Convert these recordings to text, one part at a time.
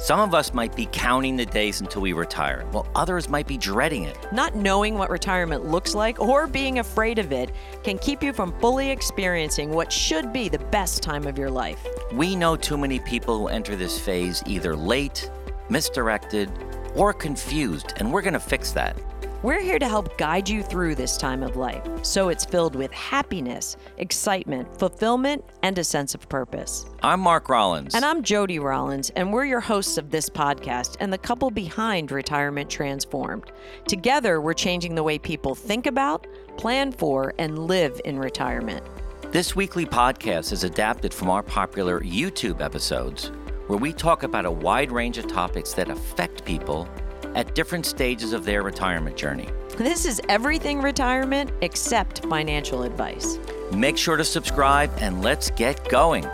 Some of us might be counting the days until we retire, while others might be dreading it. Not knowing what retirement looks like or being afraid of it can keep you from fully experiencing what should be the best time of your life. We know too many people who enter this phase either late, misdirected, or confused, and we're going to fix that. We're here to help guide you through this time of life so it's filled with happiness, excitement, fulfillment, and a sense of purpose. I'm Mark Rollins. And I'm Jody Rollins, and we're your hosts of this podcast and the couple behind Retirement Transformed. Together, we're changing the way people think about, plan for, and live in retirement. This weekly podcast is adapted from our popular YouTube episodes, where we talk about a wide range of topics that affect people at different stages of their retirement journey. This is everything retirement except financial advice. Make sure to subscribe and let's get going.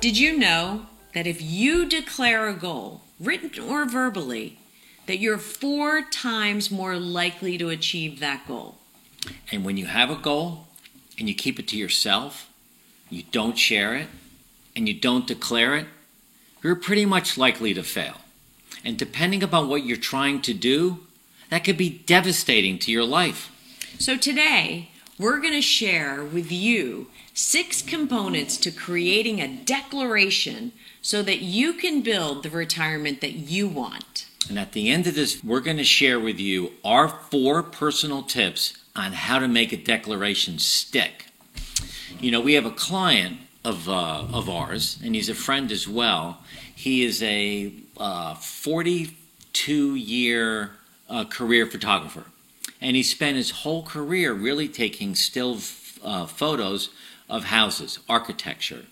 Did you know that if you declare a goal, written or verbally, that you're four times more likely to achieve that goal? And when you have a goal and you keep it to yourself, you don't share it, and you don't declare it, you're pretty much likely to fail. And depending upon what you're trying to do, that could be devastating to your life. So today, we're going to share with you six components to creating a declaration so that you can build the retirement that you want. And at the end of this, we're going to share with you our four personal tips on how to make a declaration stick. You know, we have a client of, uh, of ours, and he's a friend as well. He is a uh, 42 year uh, career photographer, and he spent his whole career really taking still uh, photos of houses, architecture.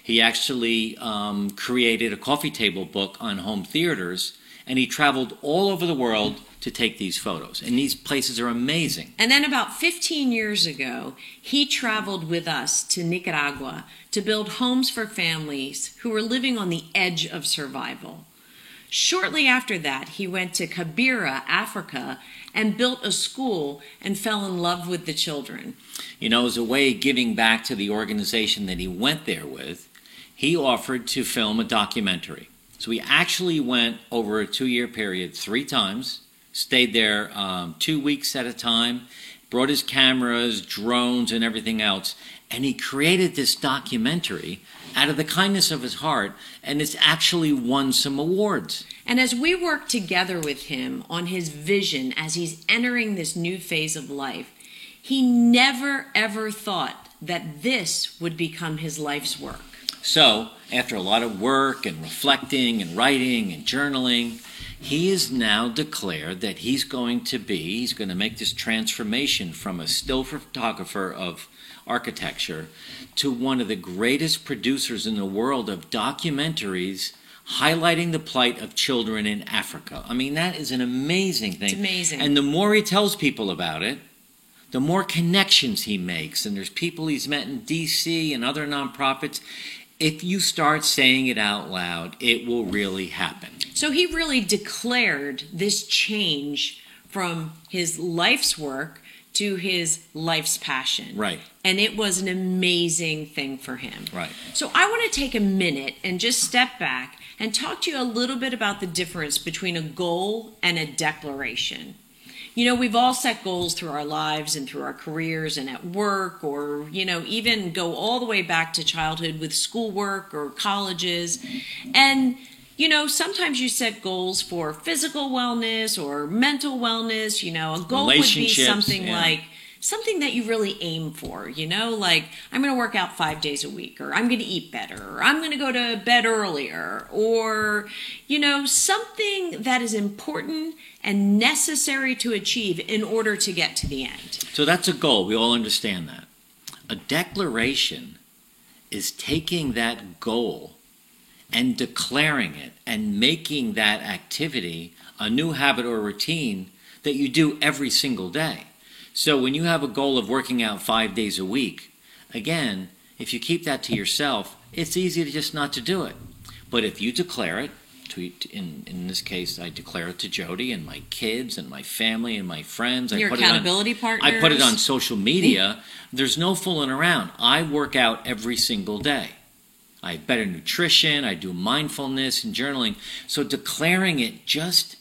He actually um, created a coffee table book on home theaters, and he traveled all over the world to take these photos. And these places are amazing. And then about 15 years ago, he traveled with us to Nicaragua to build homes for families who were living on the edge of survival. Shortly after that, he went to Kibera, Africa, and built a school and fell in love with the children. You know, as a way of giving back to the organization that he went there with, he offered to film a documentary. So he actually went over a two year period three times, stayed there um, two weeks at a time, brought his cameras, drones, and everything else, and he created this documentary out of the kindness of his heart, and it's actually won some awards. And as we work together with him on his vision as he's entering this new phase of life, he never ever thought that this would become his life's work. So, after a lot of work and reflecting and writing and journaling, he has now declared that he's going to be, he's going to make this transformation from a still photographer of architecture to one of the greatest producers in the world of documentaries highlighting the plight of children in Africa. I mean, that is an amazing thing. It's amazing. And the more he tells people about it, the more connections he makes. And there's people he's met in DC and other nonprofits. If you start saying it out loud, it will really happen. So he really declared this change from his life's work to his life's passion. Right. And it was an amazing thing for him. Right. So I want to take a minute and just step back and talk to you a little bit about the difference between a goal and a declaration. You know, we've all set goals through our lives and through our careers and at work, or, you know, even go all the way back to childhood with schoolwork or colleges. And you know, sometimes you set goals for physical wellness or mental wellness. You know, a goal would be something yeah. like something that you really aim for, you know, like I'm going to work out five days a week, or I'm going to eat better, or I'm going to go to bed earlier, or, you know, something that is important and necessary to achieve in order to get to the end. So that's a goal. We all understand that. A declaration is taking that goal and declaring it and making that activity a new habit or routine that you do every single day. So when you have a goal of working out five days a week, again, if you keep that to yourself, it's easy to just not to do it. But if you declare it in in this case, I declare it to Jody and my kids and my family and my friends. Your I put accountability it on, partners. I put it on social media. There's no fooling around. I work out every single day. I have better nutrition. I do mindfulness and journaling. So declaring it just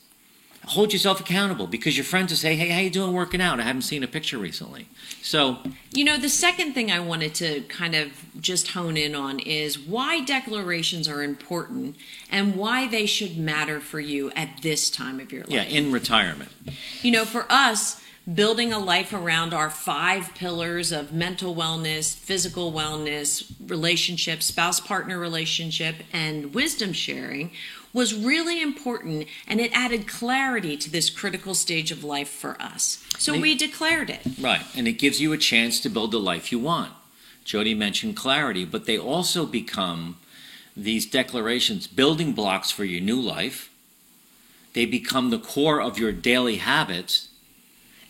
hold yourself accountable because your friends will say, "Hey, how you doing working out? I haven't seen a picture recently." So You know, the second thing I wanted to kind of just hone in on is why declarations are important and why they should matter for you at this time of your life. yeah, in retirement. You know, for us, building a life around our five pillars of mental wellness, physical wellness, relationship, spouse partner relationship, and wisdom sharing was really important and it added clarity to this critical stage of life for us. So Me- we declared it. Right, and it gives you a chance to build the life you want. Jody mentioned clarity, but they also become these declarations building blocks for your new life. They become the core of your daily habits.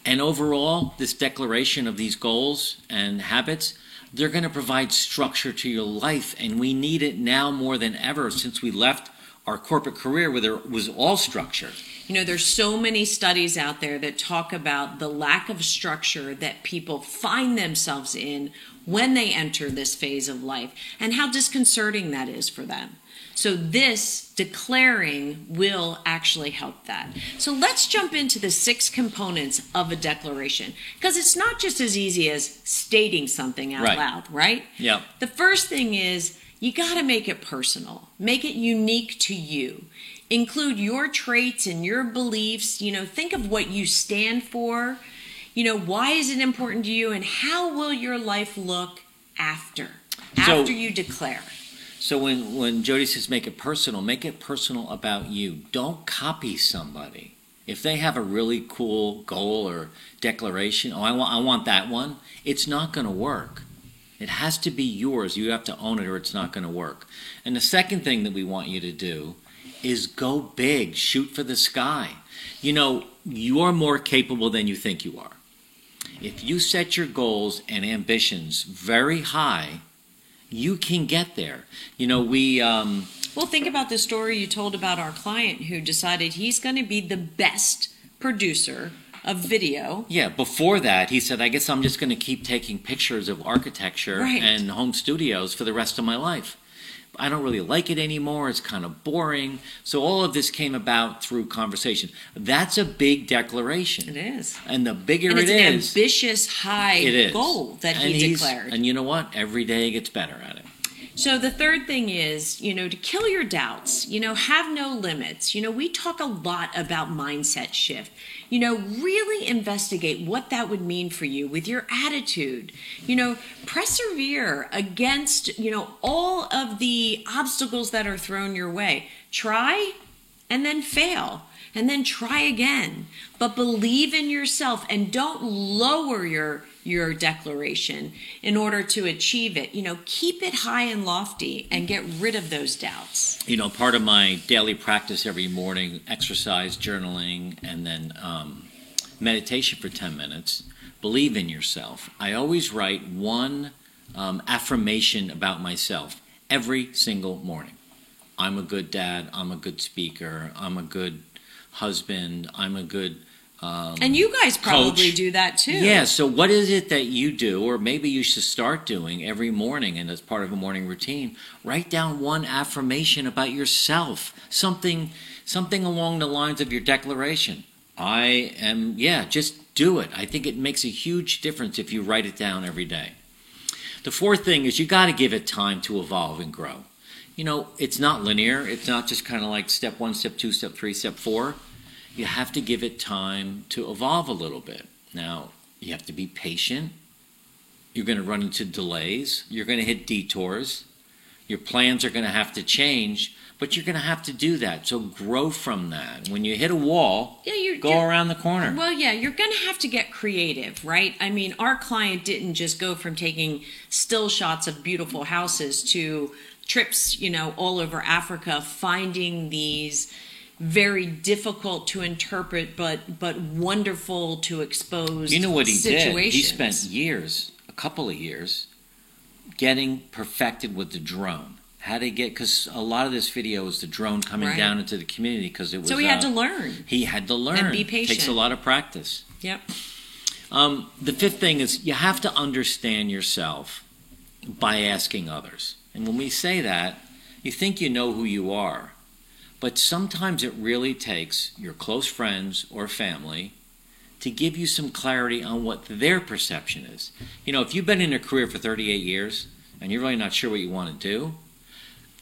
And overall, this declaration of these goals and habits, they're going to provide structure to your life. And we need it now more than ever since we left our corporate career where there was all structure. You know, there's so many studies out there that talk about the lack of structure that people find themselves in when they enter this phase of life and how disconcerting that is for them. So, this declaring will actually help that. So, let's jump into the six components of a declaration because it's not just as easy as stating something out Right. loud, right? Yep. The first thing is you got to make it personal, make it unique to you. Include your traits and your beliefs. You know, think of what you stand for. You know, why is it important to you and how will your life look after? So- After you declare. So when when Jody says make it personal, make it personal about you. Don't copy somebody. If they have a really cool goal or declaration, oh I want I want that one, it's not going to work. It has to be yours. You have to own it or it's not going to work. And the second thing that we want you to do is go big, shoot for the sky. You know, you're more capable than you think you are. If you set your goals and ambitions very high, you can get there. You know, we um, Well, think about the story you told about our client who decided he's going to be the best producer of video. yeah. Before that, he said, "I guess I'm just going to keep taking pictures of architecture Right. and home studios for the rest of my life. I don't really like it anymore. It's kind of boring." So all of this came about through conversation. That's a big declaration, It is. and the bigger And it's it an is, ambitious high it is goal that And he he's- declared. And you know what? Every day he gets better at it. So the third thing is, you know, to kill your doubts, you know, have no limits. You know, we talk a lot about mindset shift. You know, really investigate what that would mean for you with your attitude. You know, persevere against, you know, all of the obstacles that are thrown your way. Try and then fail and then try again. But believe in yourself and don't lower your your declaration in order to achieve it. You know, keep it high and lofty and get rid of those doubts. you know, part of my daily practice every morning, exercise, journaling, and then um, meditation for 10 minutes. Believe in yourself. I always write one um, affirmation about myself every single morning. I'm a good dad. I'm a good speaker. I'm a good husband. I'm a good. Um, And you guys probably Coach. do that too. yeah, so what is it that you do, or maybe you should start doing every morning and as part of a morning routine? Write down one affirmation about yourself, something, something along the lines of your declaration. I am, yeah, just do it. I think it makes a huge difference if you write it down every day. The fourth thing is you got to give it time to evolve and grow. You know, it's not linear. It's not just kind of like step one, step two, step three, step four. You have to give it time to evolve a little bit. Now, you have to be patient. You're going to run into delays. You're going to hit detours. Your plans are going to have to change, but you're going to have to do that. So grow from that. When you hit a wall, Yeah, you go around the corner. Well, yeah, you're going to have to get creative, right? I mean, our client didn't just go from taking still shots of beautiful houses to trips, you know, all over Africa, finding these very difficult to interpret but but wonderful to expose You know what he did? He spent years, a couple of years, getting perfected with the drone. how to get because a lot of this video is the drone coming Right. down into the community because it was. So we had uh, to learn. He had to learn. be Takes patient. a lot of practice. Yep. Um, the fifth thing is you have to understand yourself by asking others. And when we say that, you think you know who you are. But sometimes it really takes your close friends or family to give you some clarity on what their perception is. You know, if you've been in a career for 38 years and you're really not sure what you want to do,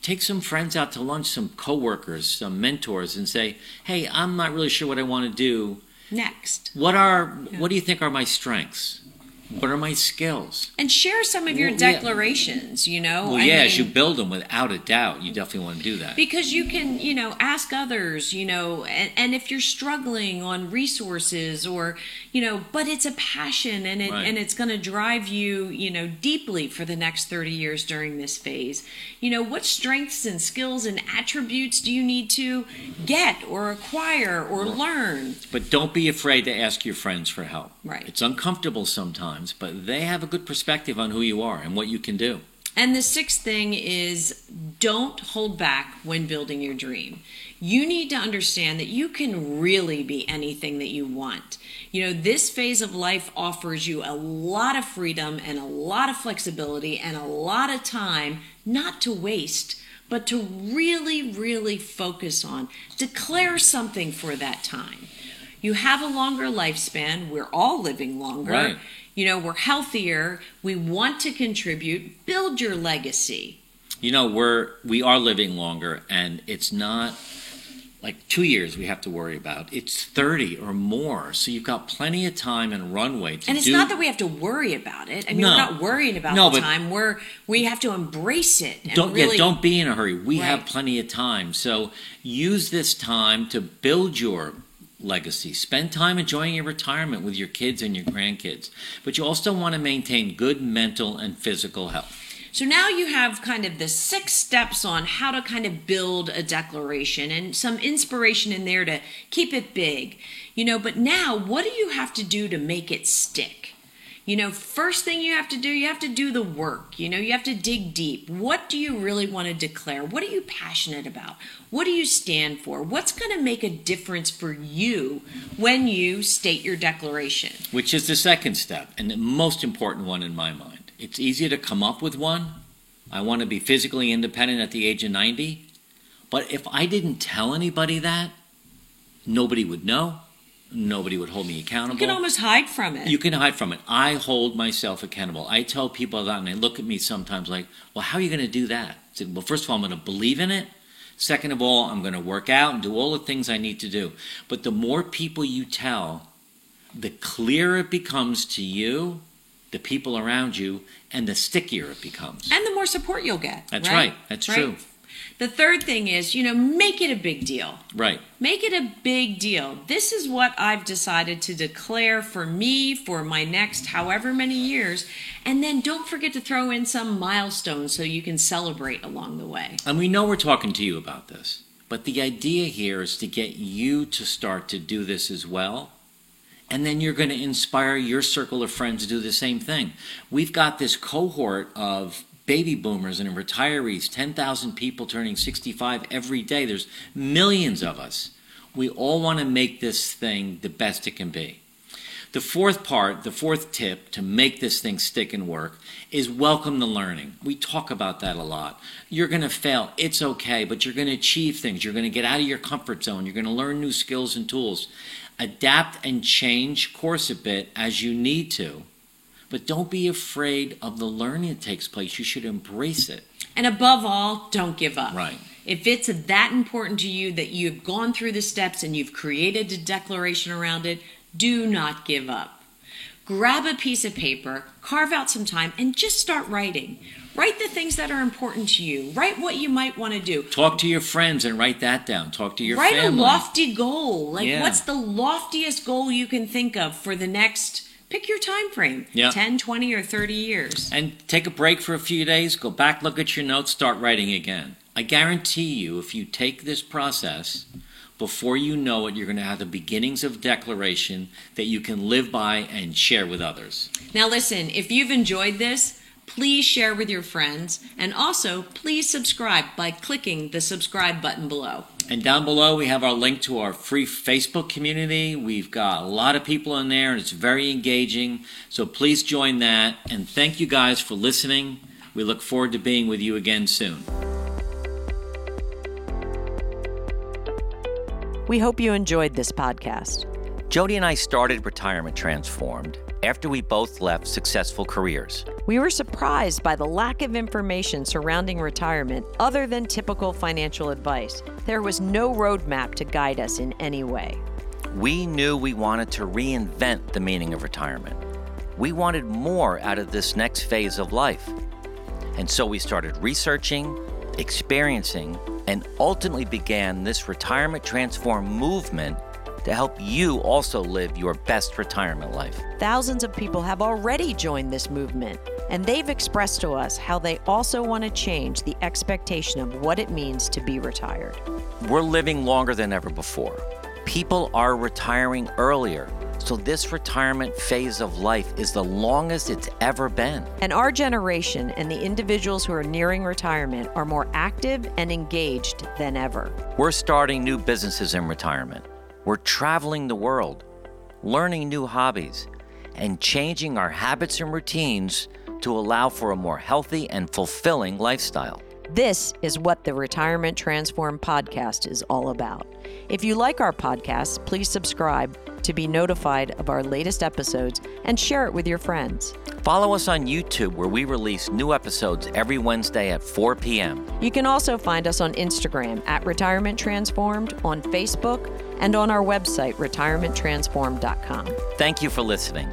take some friends out to lunch, some coworkers, some mentors, and say, hey, I'm not really sure what I want to do. Next. What are what do you think are my strengths? What are my skills? And share some of your Well, yeah. declarations, you know? Well, I yeah, as you build them without a doubt, you definitely want to do that. because you can you know ask others you know and, and if you're struggling on resources or you know but it's a passion and it Right. and it's going to drive you you know deeply for the next 30 years during this phase you know what strengths and skills and attributes do you need to get or acquire or learn But don't be afraid to ask your friends for help. Right. It's uncomfortable sometimes, but they have a good perspective on who you are and what you can do. And the sixth thing is don't hold back when building your dream. You need to understand that you can really be anything that you want. You know, this phase of life offers you a lot of freedom and a lot of flexibility and a lot of time not to waste, but to really, really focus on. Declare something for that time. You have a longer lifespan. We're all living longer Right. You know we're healthier we want to contribute build your legacy You know, we're we are living longer and it's not like 2 years we have to worry about. It's 30 or more. So you've got plenty of time and runway to and it's do not that we have to worry about it i mean No. we're not worrying about No, the time we're we have to embrace it and don't really yeah, don't be in a hurry. We have plenty of time. So use this time to build your legacy. Spend time enjoying your retirement with your kids and your grandkids. But you also want to maintain good mental and physical health. So now you have kind of the six steps on how to kind of build a declaration and some inspiration in there to keep it big. You know, but now what do you have to do to make it stick? You know, first thing you have to do, you have to do the work. You know, you have to dig deep. What do you really want to declare? What are you passionate about? What do you stand for? What's going to make a difference for you when you state your declaration? which is the second step and the most important one in my mind. It's easy to come up with one. I want to be physically independent at the age of 90. But if I didn't tell anybody that, nobody would know. Nobody would hold me accountable. You can almost hide from it. You can hide from it. I hold myself accountable. I tell people that, and they look at me sometimes like, well, how are you going to do that? I said, well, first of all, I'm going to believe in it. Second of all, I'm going to work out and do all the things I need to do. But the more people you tell, the clearer it becomes to you, the people around you, and the stickier it becomes. and the more support you'll get. That's right. That's true. The third thing is, you know, make it a big deal. Right. Make it a big deal. This is what I've decided to declare for me for my next however many years. And then don't forget to throw in some milestones so you can celebrate along the way. And we know we're talking to you about this, but the idea here is to get you to start to do this as well. And then you're going to inspire your circle of friends to do the same thing. We've got this cohort of baby boomers and retirees 10,000 people turning 65 every day. There's millions of us. We all want to make this thing the best it can be. The fourth part, the fourth tip to make this thing stick and work is welcome the learning. We talk about that a lot. You're going to fail. It's okay, but you're going to achieve things. You're going to get out of your comfort zone. You're going to learn new skills and tools. Adapt and change course a bit as you need to. But don't be afraid of the learning that takes place. You should embrace it. And above all, don't give up. Right. If it's that important to you that you've gone through the steps and you've created a declaration around it, do not give up. Grab a piece of paper, carve out some time, and just start writing. Write the things that are important to you. Write what you might want to do. Talk to your friends and write that down. Talk to your Write family. a lofty goal. Like Yeah. what's the loftiest goal you can think of for the next pick your time frame. Yeah. 10, 20 or 30 years. and take a break for a few days, go back, look at your notes, start writing again. I guarantee you, if you take this process, before you know it, you're going to have the beginnings of declaration that you can live by and share with others. Now listen, if you've enjoyed this, Please share with your friends and also please subscribe by clicking the subscribe button below. And down below, we have our link to our free Facebook community. We've got a lot of people in there, and it's very engaging. So please join that. And thank you guys for listening. We look forward to being with you again soon. We hope you enjoyed this podcast. Jody and I started Retirement Transformed after we both left successful careers. We were surprised by the lack of information surrounding retirement other than typical financial advice. There was no roadmap to guide us in any way. We knew we wanted to reinvent the meaning of retirement. We wanted more out of this next phase of life. And so we started researching, experiencing, and ultimately began this Retirement Transform movement to help you also live your best retirement life. Thousands of people have already joined this movement, and they've expressed to us how they also want to change the expectation of what it means to be retired. We're living longer than ever before. People are retiring earlier. So, this retirement phase of life is the longest it's ever been. And our generation and the individuals who are nearing retirement are more active and engaged than ever. We're starting new businesses in retirement. We're traveling the world, learning new hobbies, and changing our habits and routines to allow for a more healthy and fulfilling lifestyle. This is what the Retirement Transform podcast is all about. If you like our podcast, please subscribe to be notified of our latest episodes and share it with your friends. Follow us on YouTube where we release new episodes every Wednesday at 4 p.m. You can also find us on Instagram at Retirement Transformed, on Facebook, and on our website, retirementtransformed.com. Thank you for listening.